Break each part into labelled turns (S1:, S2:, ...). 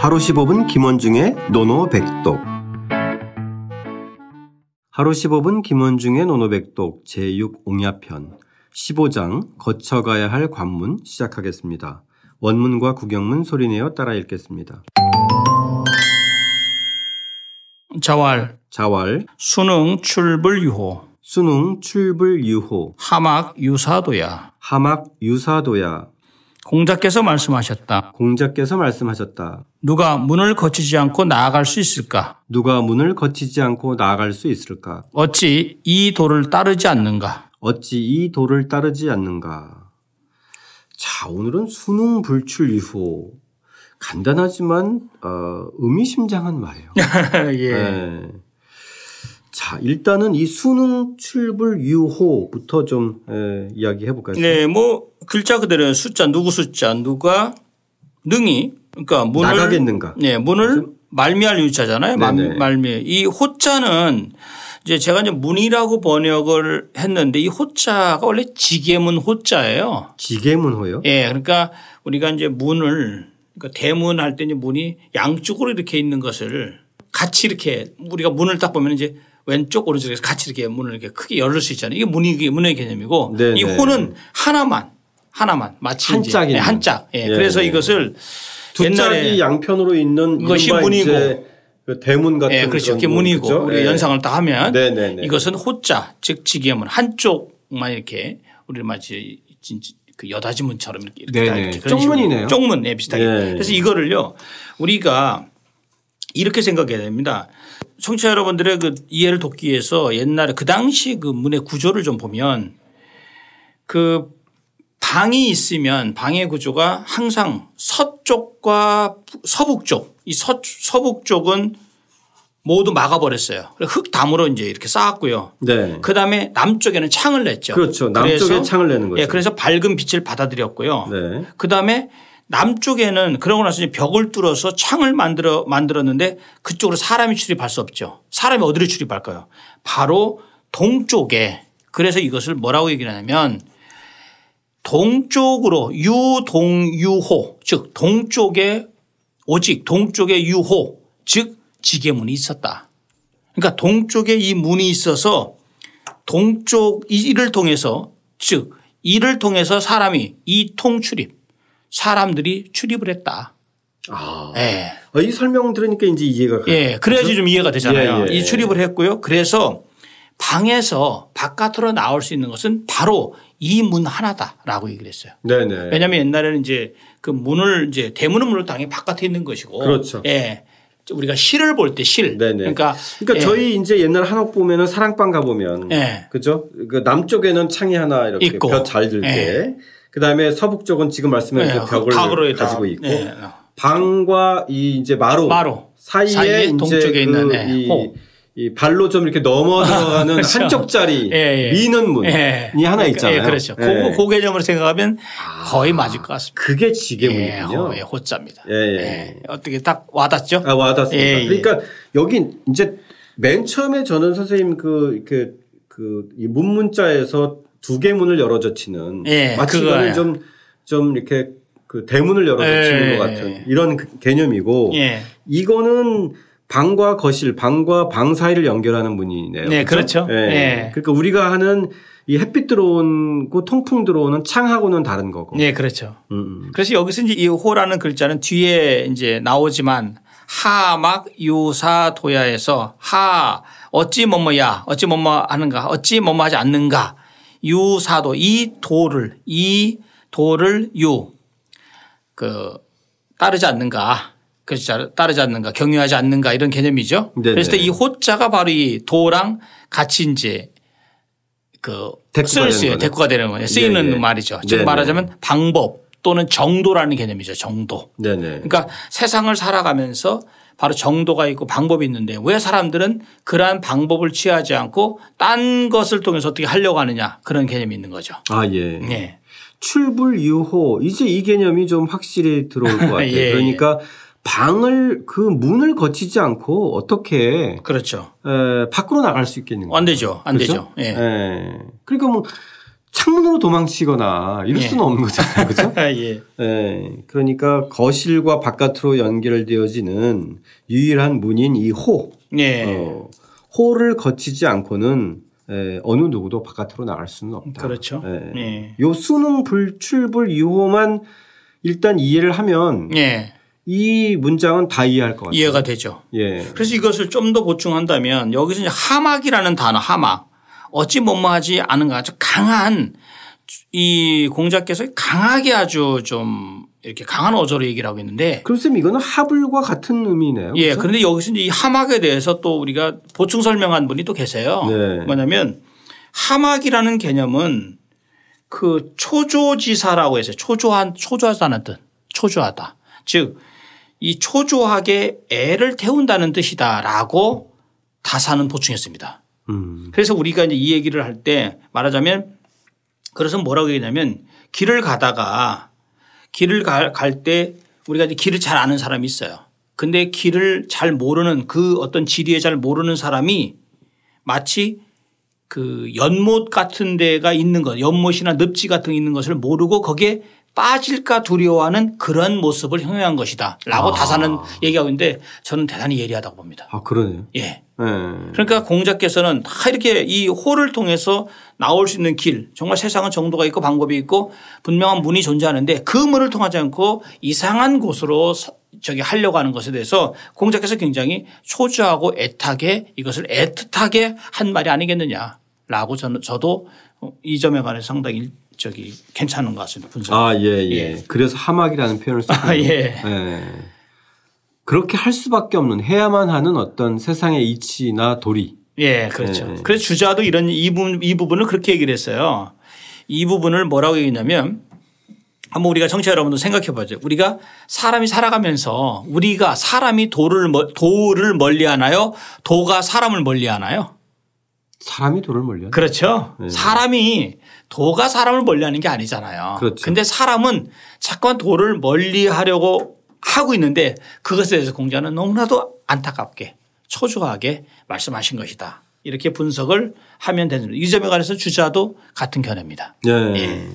S1: 하루 15분 김원중의 노노백독. 하루 15분 김원중의 노노백독 제6옹야편 15장 거쳐가야 할 관문 시작하겠습니다. 원문과 구경문 소리내어 따라 읽겠습니다.
S2: 자왈
S1: 자왈.
S2: 수능 출불 유호
S1: 수능 출불 유호.
S2: 하막 유사도야.
S1: 하막 유사도야
S2: 공자께서 말씀하셨다.
S1: 공자께서 말씀하셨다.
S2: 누가 문을 거치지 않고 나아갈 수 있을까?
S1: 누가 문을 거치지 않고 나아갈 수 있을까?
S2: 어찌 이 도를 따르지 않는가?
S1: 어찌 이 도를 따르지 않는가? 자, 오늘은 수능 불출 이후 간단하지만 어, 의미심장한 말이에요.
S2: 예.
S1: 네. 자, 일단은 이 수능 출불 유호부터 좀 에, 이야기해 볼까요?
S2: 네, 뭐 글자 그대로 숫자 누구 숫자 누가 능이 그러니까 문을
S1: 나가겠는가?
S2: 네, 문을 말미할 유자잖아요.
S1: 네네.
S2: 말미. 이 호자는 이제 제가 이제 문이라고 번역을 했는데 이 호자가 원래 지게문 호자예요.
S1: 지게문 호요?
S2: 예, 그러니까 우리가 이제 문을 그러니까 대문 할 때 이제 문이 양쪽으로 이렇게 있는 것을 같이 이렇게 우리가 문을 딱 보면 이제 왼쪽 오른쪽에서 같이 이렇게 문을 이렇게 크게 열을 수 있잖아요. 이게 문이 이게 문의 개념이고
S1: 네네.
S2: 이 호는 하나만 하나만 마치
S1: 한
S2: 이제
S1: 짝이네.
S2: 예, 한 짝. 예.
S1: 예.
S2: 그래서 이것을
S1: 두
S2: 옛날에
S1: 짝이 양편으로 있는
S2: 이것이
S1: 이른바
S2: 문이고.
S1: 그 대문 같은
S2: 예, 그렇죠.
S1: 문,
S2: 문이고
S1: 그죠?
S2: 우리가
S1: 예.
S2: 연상을 딱 하면
S1: 네네네.
S2: 이것은 호자 즉 지게문 한쪽만 이렇게 우리 마치 진짜 그 여다지 문처럼 이렇게 이렇게 다
S1: 네네.
S2: 이렇게
S1: 쪽문이네요.
S2: 쪽문 예, 비슷하게.
S1: 예.
S2: 그래서 이거를요 우리가 이렇게 생각해야 됩니다. 청취자 여러분들의 그 이해를 돕기 위해서 옛날에 그 당시 그 문의 구조를 좀 보면 그 방이 있으면 방의 구조가 항상 서쪽과 서북쪽 이 서, 서북 쪽은 모두 막아버렸어요. 흙 담으로 이제 이렇게 쌓았고요.
S1: 네.
S2: 그 다음에 남쪽에는 창을 냈죠.
S1: 그렇죠. 남쪽에 창을 내는 거죠.
S2: 예, 그래서 밝은 빛을 받아들였고요.
S1: 네.
S2: 그 다음에 남쪽에는 그러고 나서 이제 벽을 뚫어서 창을 만들어 만들었는데 그쪽으로 사람이 출입할 수 없죠. 사람이 어디로 출입할까요? 바로 동쪽에 그래서 이것을 뭐라고 얘기를 하냐면 동쪽으로 유동유호 즉 동쪽에 오직 동쪽에 유호 즉 지게문이 있었다. 그러니까 동쪽에 이 문이 있어서 동쪽 이를 통해서 즉 이를 통해서 사람이 이 통 출입 사람들이 출입을 했다.
S1: 아.
S2: 예.
S1: 어, 이 설명 들으니까 이제 이해가 가요.
S2: 예. 그래야지 좀 이해가 되잖아요.
S1: 예, 예.
S2: 이 출입을 했고요. 그래서 방에서 바깥으로 나올 수 있는 것은 바로 이 문 하나다라고 얘기를 했어요.
S1: 네네.
S2: 왜냐하면 옛날에는 이제 그 문을 이제 대문은 물론 당연히 바깥에 있는 것이고.
S1: 그렇죠.
S2: 예. 우리가 실을 볼 때 실.
S1: 네네.
S2: 그러니까.
S1: 그러니까
S2: 예.
S1: 저희 이제 옛날 한옥 보면은 사랑방 가 보면
S2: 예.
S1: 그죠? 그 남쪽에는 창이 하나 이렇게
S2: 있고.
S1: 벽잘 들게.
S2: 예.
S1: 그다음에 서북 쪽은 지금 말씀하신
S2: 예.
S1: 그 벽을
S2: 벽으로 다.
S1: 가지고 있고
S2: 예.
S1: 방과 이 이제 마로,
S2: 마로.
S1: 사이에,
S2: 사이에 동쪽에
S1: 그
S2: 있는, 예,
S1: 이,
S2: 호.
S1: 이 발로 좀 이렇게 넘어 들어가는
S2: 그렇죠.
S1: 한쪽짜리
S2: 예, 예.
S1: 미는 문이
S2: 예.
S1: 하나 있잖아요.
S2: 예, 그렇죠.
S1: 예.
S2: 그, 그 개념으로 생각하면 거의 맞을 것 같습니다.
S1: 그게
S2: 예,
S1: 지게문이군요.
S2: 호, 예, 호 자입니다.
S1: 예, 예.
S2: 예. 어떻게 딱 와닿죠?
S1: 아, 와닿습니다. 그러니까 여기 이제 맨 처음에 저는 선생님 그, 이렇게 그, 이 문문자에서 두 개 문을 열어 젖히는
S2: 예,
S1: 마치. 이거는 좀, 좀 이렇게 그 대문을 열어 젖히는
S2: 예.
S1: 것 같은 이런 그 개념이고
S2: 예.
S1: 이거는 방과 거실, 방과 방 사이를 연결하는 문이네요.
S2: 네,
S1: 그렇죠?
S2: 그렇죠. 예.
S1: 그러니까 우리가 하는 이 햇빛 들어오고 통풍 들어오는 창하고는 다른 거고.
S2: 네, 그렇죠.
S1: 음, 음.
S2: 그래서 여기서 이제 이 호라는 글자는 뒤에 이제 나오지만 하막 유사 도야에서 하 어찌 뭐뭐야 어찌 뭐뭐 하는가 어찌 뭐뭐 하지 않는가 유사도 이 도를 이 도를 유 그 따르지 않는가 그렇죠 따르지 않는가 경유하지 않는가 이런 개념이죠.
S1: 네네.
S2: 그래서 이 호자가 바로 이 도랑 같이 이제 그 쓸 수.
S1: 거네.
S2: 대꾸가 되는 거예요. 쓰이는
S1: 예, 예.
S2: 말이죠. 즉
S1: 네네.
S2: 말하자면 방법 또는 정도라는 개념이죠. 정도.
S1: 네네.
S2: 그러니까 세상을 살아가면서 바로 정도가 있고 방법이 있는데 왜 사람들은 그러한 방법을 취하지 않고 딴 것을 통해서 어떻게 하려고 하느냐 그런 개념이 있는 거죠.
S1: 아, 예.
S2: 예.
S1: 출불 유호 이제 이 개념이 좀 확실히 들어올 것 같아요.
S2: 예,
S1: 그러니까 방을 그 문을 거치지 않고 어떻게
S2: 그렇죠.
S1: 에, 밖으로 나갈 수 있겠는가?
S2: 안 되죠. 안
S1: 그렇죠?
S2: 되죠. 예.
S1: 예. 그러니까 뭐 창문으로 도망치거나 이럴
S2: 예.
S1: 수는 없는 거잖아요. 그렇죠?
S2: 예.
S1: 예. 그러니까 거실과 바깥으로 연결되어지는 유일한 문인 이 호.
S2: 예.
S1: 어, 호를 거치지 않고는 에, 어느 누구도 바깥으로 나갈 수는 없다.
S2: 그렇죠.
S1: 예.
S2: 예.
S1: 요 수능 불출불 유호만 일단 이해를 하면
S2: 예.
S1: 이 문장은 다 이해할 것 같아요.
S2: 이해가 되죠.
S1: 예.
S2: 그래서 이것을 좀 더 보충한다면 여기서 이제 하막이라는 단어 하막 어찌 못마하지 않은가 아주 강한 이 공자께서 강하게 아주 좀 이렇게 강한 어조로 얘기를 하고 있는데
S1: 그럼 쌤 이거는 하불과 같은 의미네요.
S2: 예.
S1: 그렇죠?
S2: 그런데 여기서 이제 이 하막에 대해서 또 우리가 보충 설명한 분이 또 계세요.
S1: 네.
S2: 뭐냐면 하막이라는 개념은 그 초조지사라고 해서 초조한 초조하다는 뜻 초조하다. 즉 이 초조하게 애를 태운다는 뜻이다라고 다사는 보충했습니다.
S1: 음.
S2: 그래서 우리가 이제 이 얘기를 할 때 말하자면 그래서 뭐라고 얘기냐면 길을 가다가 길을 갈 때 우리가 이제 길을 잘 아는 사람이 있어요. 근데 길을 잘 모르는 그 어떤 지리에 잘 모르는 사람이 마치 그 연못 같은 데가 있는 것, 연못이나 늪지 같은 게 있는 것을 모르고 거기에 빠질까 두려워하는 그런 모습을 형용한 것이다 라고
S1: 아.
S2: 다사는 얘기하고 있는데 저는 대단히 예리하다고 봅니다.
S1: 아 그러네요.
S2: 예.
S1: 예.
S2: 그러니까 공자께서는 다 이렇게 이 호를 통해서 나올 수 있는 길 정말 세상은 정도가 있고 방법이 있고 분명한 문이 존재하는데 그 문을 통하지 않고 이상한 곳으로 서- 저기 하려고 하는 것에 대해서 공자께서 굉장히 초조하고 애타게 이것을 애틋하게 한 말이 아니겠느냐라고 저는 저도 이 점에 관해서 상당히 저기 괜찮은 것 같습니다. 분석.
S1: 아, 예, 예.
S2: 예.
S1: 그래서 하막이라는 표현을 썼군요.
S2: 아, 예.
S1: 그렇게 할 수밖에 없는 해야만 하는 어떤 세상의 이치나 도리.
S2: 예, 그렇죠.
S1: 네.
S2: 그래서 주자도 이런 이 부분, 이 부분을 그렇게 얘기를 했어요. 이 부분을 뭐라고 얘기했냐면 한번 우리가 청취자 여러분도 생각해 보죠. 우리가 사람이 살아가면서 우리가 사람이 도를, 멀- 도를 멀리 하나요? 도가 사람을 멀리 하나요?
S1: 사람이 도를 멀리
S2: 그렇죠.
S1: 네.
S2: 사람이 도가 사람을 멀리 하는 게 아니잖아요.
S1: 그렇죠.
S2: 근데 사람은 자꾸만 도를 멀리 하려고 하고 있는데 그것에 대해서 공자는 너무나도 안타깝게 초조하게 말씀하신 것이다. 이렇게 분석을 하면 되는 이 점에 관해서 주자도 같은 견해입니다.
S1: 예.
S2: 예.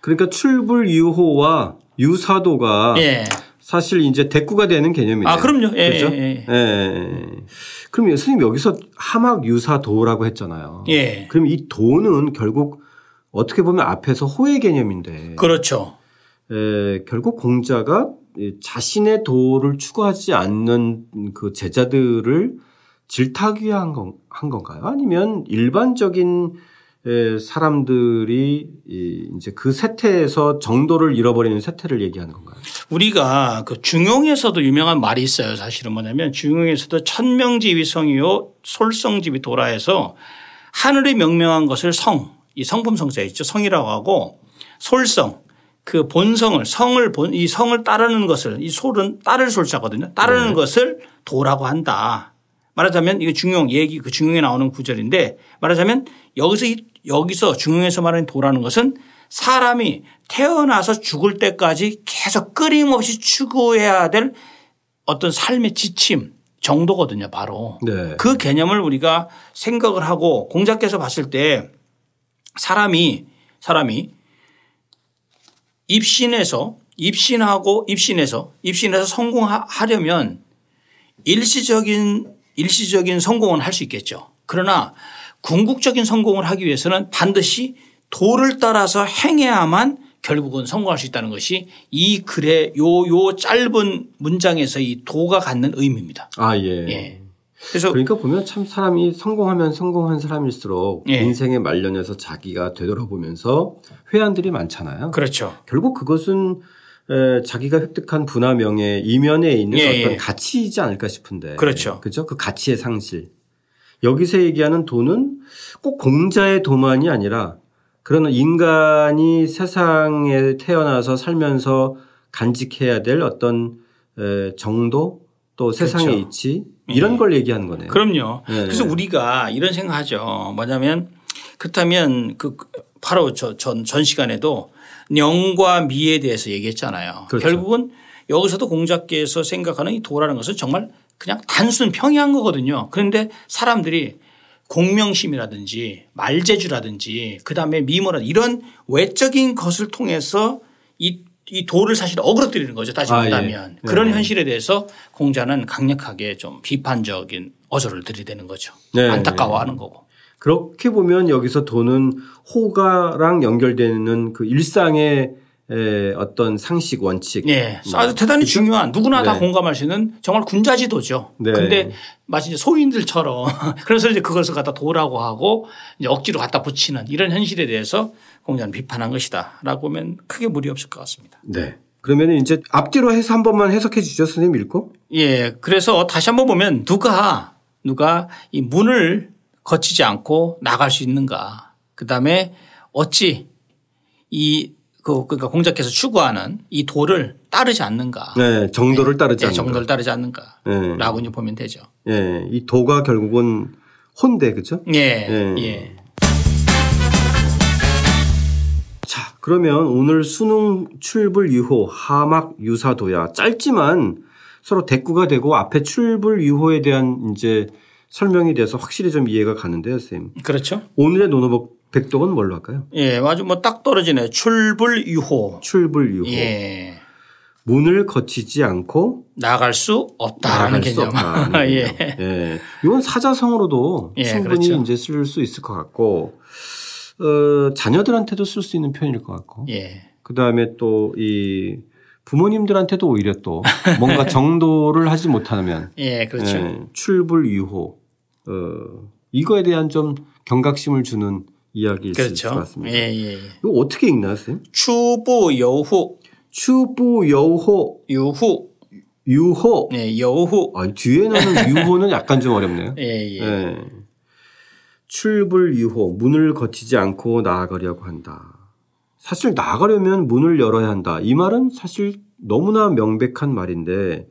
S1: 그러니까 출불 유호와 유사도가
S2: 예.
S1: 사실 이제 대꾸가 되는 개념이네요.
S2: 아, 그럼요. 예,
S1: 그렇죠?
S2: 예,
S1: 예. 그럼 선생님 여기서 하막 유사 도라고 했잖아요.
S2: 예.
S1: 그럼 이 도는 결국 어떻게 보면 앞에서 호의 개념인데
S2: 그렇죠.
S1: 에, 결국 공자가 이 자신의 도를 추구하지 않는 그 제자들을 질타하기 위한 한, 건, 한 건가요? 아니면 일반적인 에, 사람들이 이 이제 그 세태에서 정도를 잃어버리는 세태를 얘기하는 건가요?
S2: 우리가 그 중용에서도 유명한 말이 있어요. 사실은 뭐냐면 중용에서도 천명지위 성이요 솔성지위 도라해서 하늘이 명명한 것을 성, 이 성품 성자 있죠. 성이라고 하고 솔성 그 본성을 성을 본 이 성을 따르는 것을 이 솔은 따를 솔자거든요. 따르는 것을 도라고 한다. 말하자면 이게 중용 얘기 그 중용에 나오는 구절인데 말하자면 여기서 이- 여기서 중용에서 말하는 도라는 것은 사람이 태어나서 죽을 때까지 계속 끊임없이 추구해야 될 어떤 삶의 지침 정도거든요. 바로
S1: 네.
S2: 그 개념을 우리가 생각을 하고 공자께서 봤을 때 사람이 사람이 입신에서 입신하고 입신에서 입신에서 성공하려면 일시적인 일시적인 성공은 할 수 있겠죠. 그러나 궁극적인 성공을 하기 위해서는 반드시 도를 따라서 행해야만 결국은 성공할 수 있다는 것이 이 글의 요, 요 짧은 문장에서 이 도가 갖는 의미입니다.
S1: 아, 예.
S2: 예. 그래서
S1: 그러니까 보면 참 사람이 성공하면 성공한 사람일수록
S2: 예.
S1: 인생의 말년에서 자기가 되돌아보면서 회한들이 많잖아요.
S2: 그렇죠.
S1: 결국 그것은 에, 자기가 획득한 분화 명예 이면에 있는
S2: 예,
S1: 어떤
S2: 예.
S1: 가치이지 않을까 싶은데.
S2: 그렇죠.
S1: 그죠? 그 가치의 상실. 여기서 얘기하는 도는 꼭 공자의 도만이 아니라 그런 인간이 세상에 태어나서 살면서 간직해야 될 어떤 에, 정도 또 세상의
S2: 그렇죠.
S1: 이치 이런 걸 얘기하는 거네요.
S2: 그럼요.
S1: 네.
S2: 그래서 우리가 이런 생각하죠. 뭐냐면 그렇다면 그 바로 저전전 시간에도 영과 미에 대해서 얘기했잖아요.
S1: 그렇죠.
S2: 결국은 여기서도 공자께서 생각하는 이 도라는 것은 정말 그냥 단순 평이한 거거든요. 그런데 사람들이 공명심이라든지 말재주라든지 그다음에 미모라 이런 외적인 것을 통해서 이, 이 도를 사실 어그러뜨리는 거죠. 따지고
S1: 아, 예.
S2: 보면
S1: 예.
S2: 그런 현실에 대해서 공자는 강력하게 좀 비판적인 어조를 들이대는 거죠.
S1: 네.
S2: 안타까워하는 거고.
S1: 그렇게 보면 여기서 도는 호가랑 연결되는 그 일상의 에, 어떤 상식 원칙.
S2: 예. 아주 대단히 중요한 누구나 다
S1: 네.
S2: 공감할 수 있는 정말 군자지도죠.
S1: 네.
S2: 근데 마치 이제 소인들처럼 그래서 이제 그것을 갖다 도라고 하고 이제 억지로 갖다 붙이는 이런 현실에 대해서 공자는 비판한 것이다 라고 보면 크게 무리 없을 것 같습니다.
S1: 네. 그러면 이제 앞뒤로 해서 한 번만 해석해 주죠, 선생님 읽고.
S2: 예. 그래서 다시 한번 보면 누가 누가 이 문을 거치지 않고 나갈 수 있는가. 그 다음에 어찌 이 그, 그러니까 공자께서 추구하는 이 도를 따르지 않는가.
S1: 네, 정도를 따르지
S2: 예,
S1: 않는
S2: 정도를 따르지 않는가.
S1: 네.
S2: 라고 이제 보면 되죠.
S1: 예, 이 도가 결국은 혼대, 그죠?
S2: 예.
S1: 예.
S2: 예.
S1: 자, 그러면 오늘 수능 출불 유호, 하막 유사도야 짧지만 서로 대꾸가 되고 앞에 출불 유호에 대한 이제 설명이 돼서 확실히 좀 이해가 가는데요, 선생님.
S2: 그렇죠.
S1: 오늘의 논어복 백독은 뭘로 할까요?
S2: 예. 아주 뭐 딱 떨어지네. 출불유호.
S1: 출불 유호.
S2: 예.
S1: 문을 거치지 않고
S2: 나갈 수 없다라는
S1: 나갈 수
S2: 개념.
S1: 없다는
S2: 예.
S1: 개념. 예. 이건 사자성어로도
S2: 예,
S1: 충분히
S2: 그렇죠.
S1: 이제 쓸 수 있을 것 같고, 어, 자녀들한테도 쓸 수 있는 표현일 것 같고,
S2: 예.
S1: 그 다음에 또 이 부모님들한테도 오히려 또 뭔가 정도를 하지 못하면
S2: 예. 그렇죠.
S1: 예, 출불 유호, 어, 이거에 대한 좀 경각심을 주는 이야기일 수 있을 것
S2: 그렇죠.
S1: 같습니다.
S2: 예. 예.
S1: 이거 어떻게 읽나요, 선생님?
S2: 추부 여후.
S1: 추부 여호
S2: 유후.
S1: 유호.
S2: 예. 여후.
S1: 아, 뒤에 나는 유호는 약간 좀 어렵네요.
S2: 예. 예.
S1: 예. 출불 유호 문을 거치지 않고 나아가려고 한다. 사실 나아가려면 문을 열어야 한다. 이 말은 사실 너무나 명백한 말인데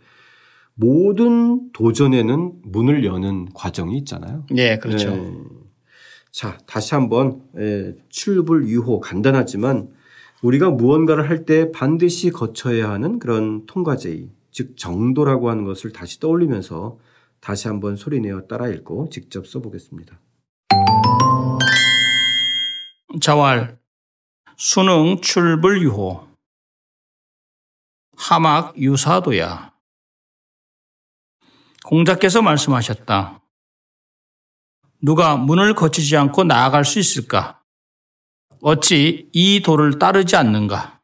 S1: 모든 도전에는 문을 여는 과정이 있잖아요.
S2: 예. 그렇죠.
S1: 예. 자, 다시 한번 예, 출불 유호 간단하지만 우리가 무언가를 할 때 반드시 거쳐야 하는 그런 통과제의, 즉 정도라고 하는 것을 다시 떠올리면서 다시 한번 소리내어 따라 읽고 직접 써보겠습니다.
S2: 자왈. 수능 출불유호. 하막 유사도야. 공자께서 말씀하셨다. 누가 문을 거치지 않고 나아갈 수 있을까? 어찌 이 도를 따르지 않는가?